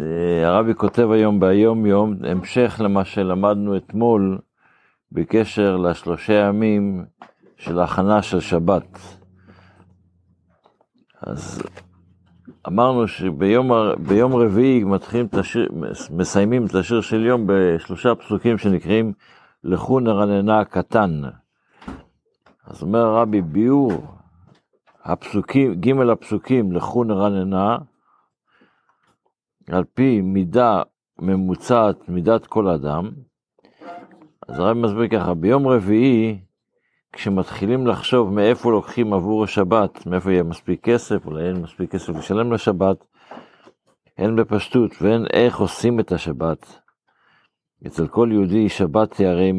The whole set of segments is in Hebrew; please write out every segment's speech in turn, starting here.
אה, הרבי כותב היום ביום יום, המשך למה שלמדנו אתמול בקשר לשלושה ימים של ההכנה של שבת. אז אמרנו שביום רביעי מתחילים את השיר, מסיימים את השיר של יום בשלושה פסוקים שנקראים לכו נרננה הקטן. אז אומר הרבי ביאור הפסוקים, ג' הפסוקים לכו נרננה, על פי מידה ממוצעת, מידת כל אדם, אז הרבי מסביר ככה, ביום רביעי, כשמתחילים לחשוב מאיפה לוקחים עבור השבת, מאיפה יהיה מספיק כסף, אולי אין מספיק כסף לשלם לשבת, הן בפשטות והן איך עושים את השבת. אצל כל יהודי שבת היא הרי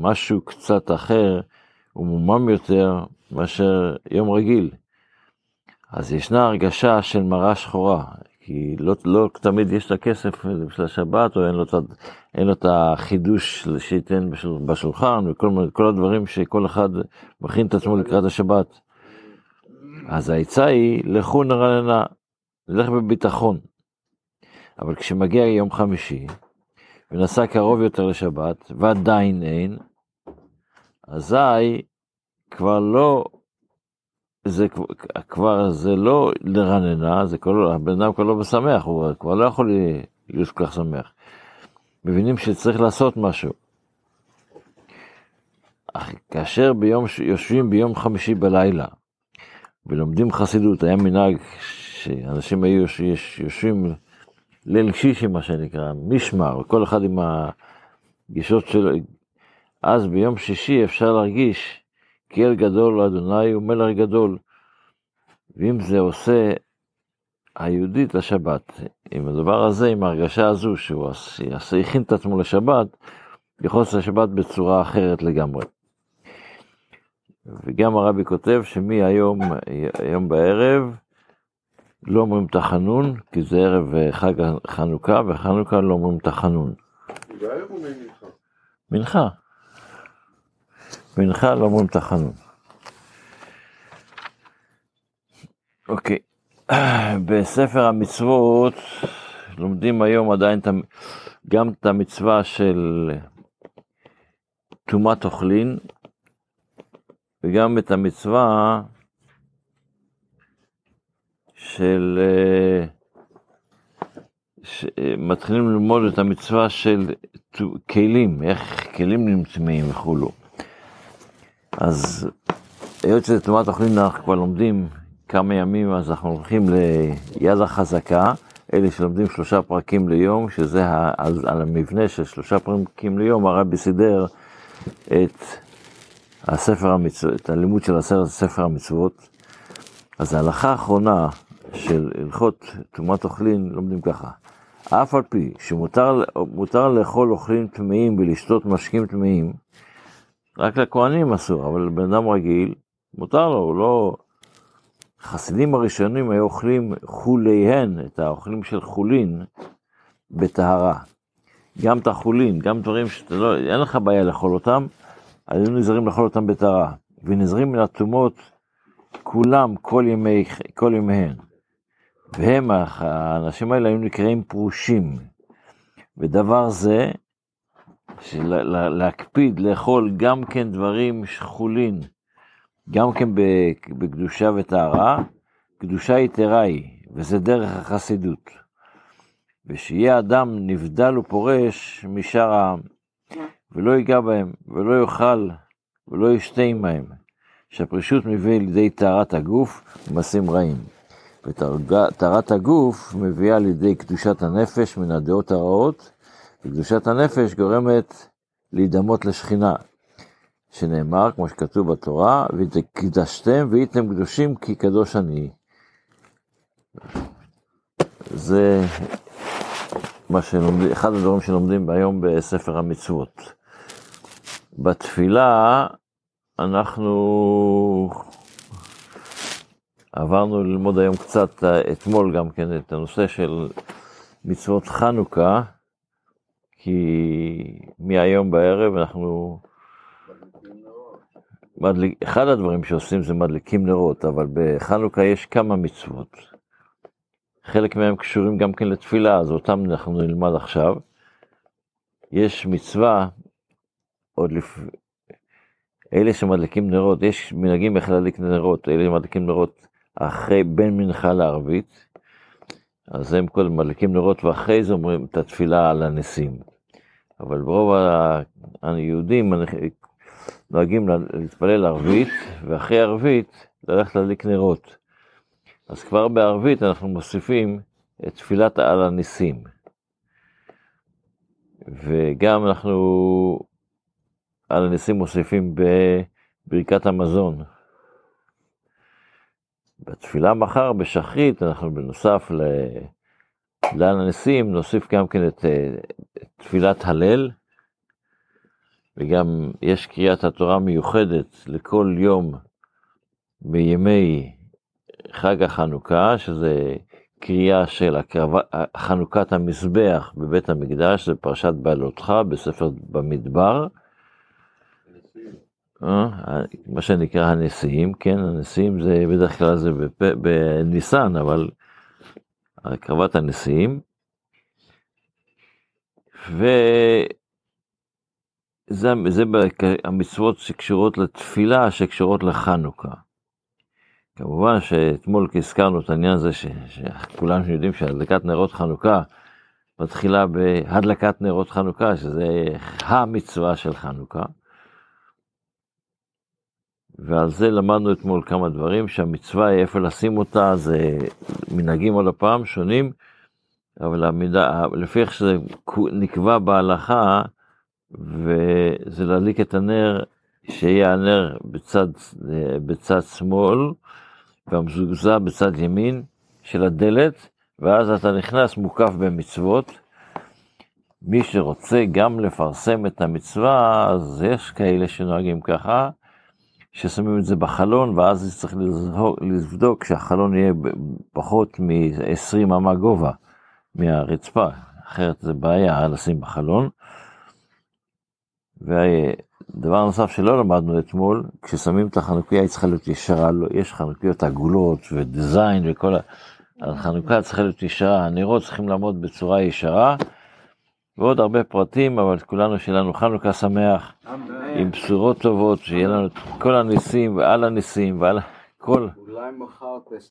משהו קצת אחר ומומם יותר מאשר יום רגיל. אז ישנה הרגשה של מראה שחורה, כי לא, לא תמיד יש לה כסף בשביל השבת, או אין לו, אין לו את החידוש שייתן בשולחן, וכל הדברים שכל אחד מכין את עצמו לקראת השבת. אז העצה היא, לכו נרננה, נלך בביטחון. אבל כשמגיע יום חמישי, ונסע קרוב יותר לשבת, ועדיין אין, אזי כבר לא זה כבר, זה לא לרננה, זה כבר, הבן אדם כבר לא משמח, הוא כבר לא יכול להיות כל כך שמח. מבינים שצריך לעשות משהו. אך כאשר ביום, יושבים ביום חמישי בלילה ולומדים חסידות, היה מנהג שאנשים היו יושבים ליל שישי, מה שנקרא, משמר, כל אחד עם הגישות שלו. אז ביום שישי אפשר להרגיש כי אל גדול אדוני הוא מלך גדול. ואם זה עושה היהודית לשבת, עם הדבר הזה, עם ההרגשה הזו, שהוא הכין את עצמו לשבת, יכול לעשות לשבת בצורה אחרת לגמרי. וגם הרבי כותב שמהיום, היום בערב, לא אומרים תחנון, כי זה ערב חג חנוכה, וחנוכה לא אומרים תחנון. מנחה. מנחה לא אומרים תחנון. אוקיי, בספר המצוות לומדים היום עדיין גם את המצווה של טומאת אוכלין, וגם את המצווה של... ש... מתחילים ללמוד את המצווה של כלים, איך כלים נמצאים וכולו. אז היות שזה תנועת אוכלים אנחנו כבר לומדים כמה ימים, אז אנחנו הולכים ליד החזקה, אלה שלומדים שלושה פרקים ליום, שזה על, על המבנה של שלושה פרקים ליום, הרבי סידר את הספר המצוות, את הלימוד של הספר, ספר המצוות. אז ההלכה האחרונה של הלכות תרומת אוכלין לומדים ככה, אף על פי שמותר לאכול אוכלים טמאים ולשתות משקים טמאים, רק לכהנים אסור, אבל בן אדם רגיל, מותר לו, הוא לא... חסידים הראשונים היו אוכלים חוליהן, את האוכלים של חולין, בטהרה. גם את החולין, גם דברים שאתה לא, אין לך בעיה לאכול אותם, היו נזהרים לאכול אותם בטהרה. ונזהרים מן הטומאות כולם כל, ימי, כל ימיהן. והם, האנשים האלה היו נקראים פרושים. ודבר זה להקפיד לאכול גם כן דברים שכולין, גם כן בקדושה וטהרה, קדושה יתרה היא, וזה דרך החסידות. ושיהיה אדם נבדל ופורש משאר העם, ולא ייגע בהם, ולא יאכל, ולא ישתה עמהם, שהפרישות מביא לידי טהרת הגוף ומעשים רעים. וטהרת הגוף מביאה לידי קדושת הנפש מן הדעות הרעות, וקדושת הנפש גורמת להידמות לשכינה, שנאמר, כמו שכתוב בתורה, וקדשתם והייתם קדושים כי קדוש אני. זה מה שלומדים, אחד הדברים שלומדים היום בספר המצוות. בתפילה אנחנו עברנו ללמוד היום קצת, אתמול גם כן, את הנושא של מצוות חנוכה, כי מהיום בערב אנחנו... מדליק, אחד הדברים שעושים זה מדליקים נרות, אבל בחנוכה יש כמה מצוות. חלק מהם קשורים גם כן לתפילה, אז אותם אנחנו נלמד עכשיו. יש מצווה, עוד לפ... אלה שמדליקים נרות, יש מנהגים איך להדליק נרות, אלה שמדליקים נרות אחרי בין מנחה לערבית, אז הם קודם מדליקים נרות ואחרי זה אומרים את התפילה על הניסים. אבל ברוב היהודים נוהגים להתפלל ערבית, ואחרי ערבית ללכת להדליק נרות. אז כבר בערבית אנחנו מוסיפים את תפילת על הניסים. וגם אנחנו על הניסים מוסיפים בברכת המזון. בתפילה מחר, בשחרית, אנחנו בנוסף ל... לעל הניסים נוסיף גם כן את תפילת הלל, וגם יש קריאת התורה מיוחדת לכל יום בימי חג החנוכה, שזה קריאה של חנוכת המזבח בבית המקדש, זה פרשת בעלותך בספר במדבר. אה, מה שנקרא הנשיאים, כן, הנשיאים זה בדרך כלל זה בניסן, אבל הקרבת הנשיאים. וזה המצוות שקשורות לתפילה, שקשורות לחנוכה. כמובן שאתמול הזכרנו את העניין הזה, שכולם יודעים שהדלקת נרות חנוכה מתחילה בהדלקת נרות חנוכה, שזה המצווה של חנוכה. ועל זה למדנו אתמול כמה דברים, שהמצווה היא איפה לשים אותה, זה מנהגים עוד הפעם שונים, אבל המידה, לפי איך שזה נקבע בהלכה, וזה להדליק את הנר, שיהיה הנר בצד, בצד שמאל, והמזוזה בצד ימין של הדלת, ואז אתה נכנס מוקף במצוות. מי שרוצה גם לפרסם את המצווה, אז יש כאלה שנוהגים ככה, ששמים את זה בחלון, ואז צריך לבדוק שהחלון יהיה פחות מ-20 אמה גובה מהרצפה, אחרת זה בעיה לשים בחלון. ודבר נוסף שלא למדנו אתמול, כששמים את החנוכיה היא צריכה להיות ישרה, לא, יש חנוכיות עגולות ודיזיין וכל ה... החנוכה צריכה להיות ישרה, הנרות צריכים לעמוד בצורה ישרה, ועוד הרבה פרטים, אבל כולנו שלנו חנוכה שמח, עם בשורות טובות, שיהיה לנו את כל הניסים ועל הניסים ועל כל... אולי מחר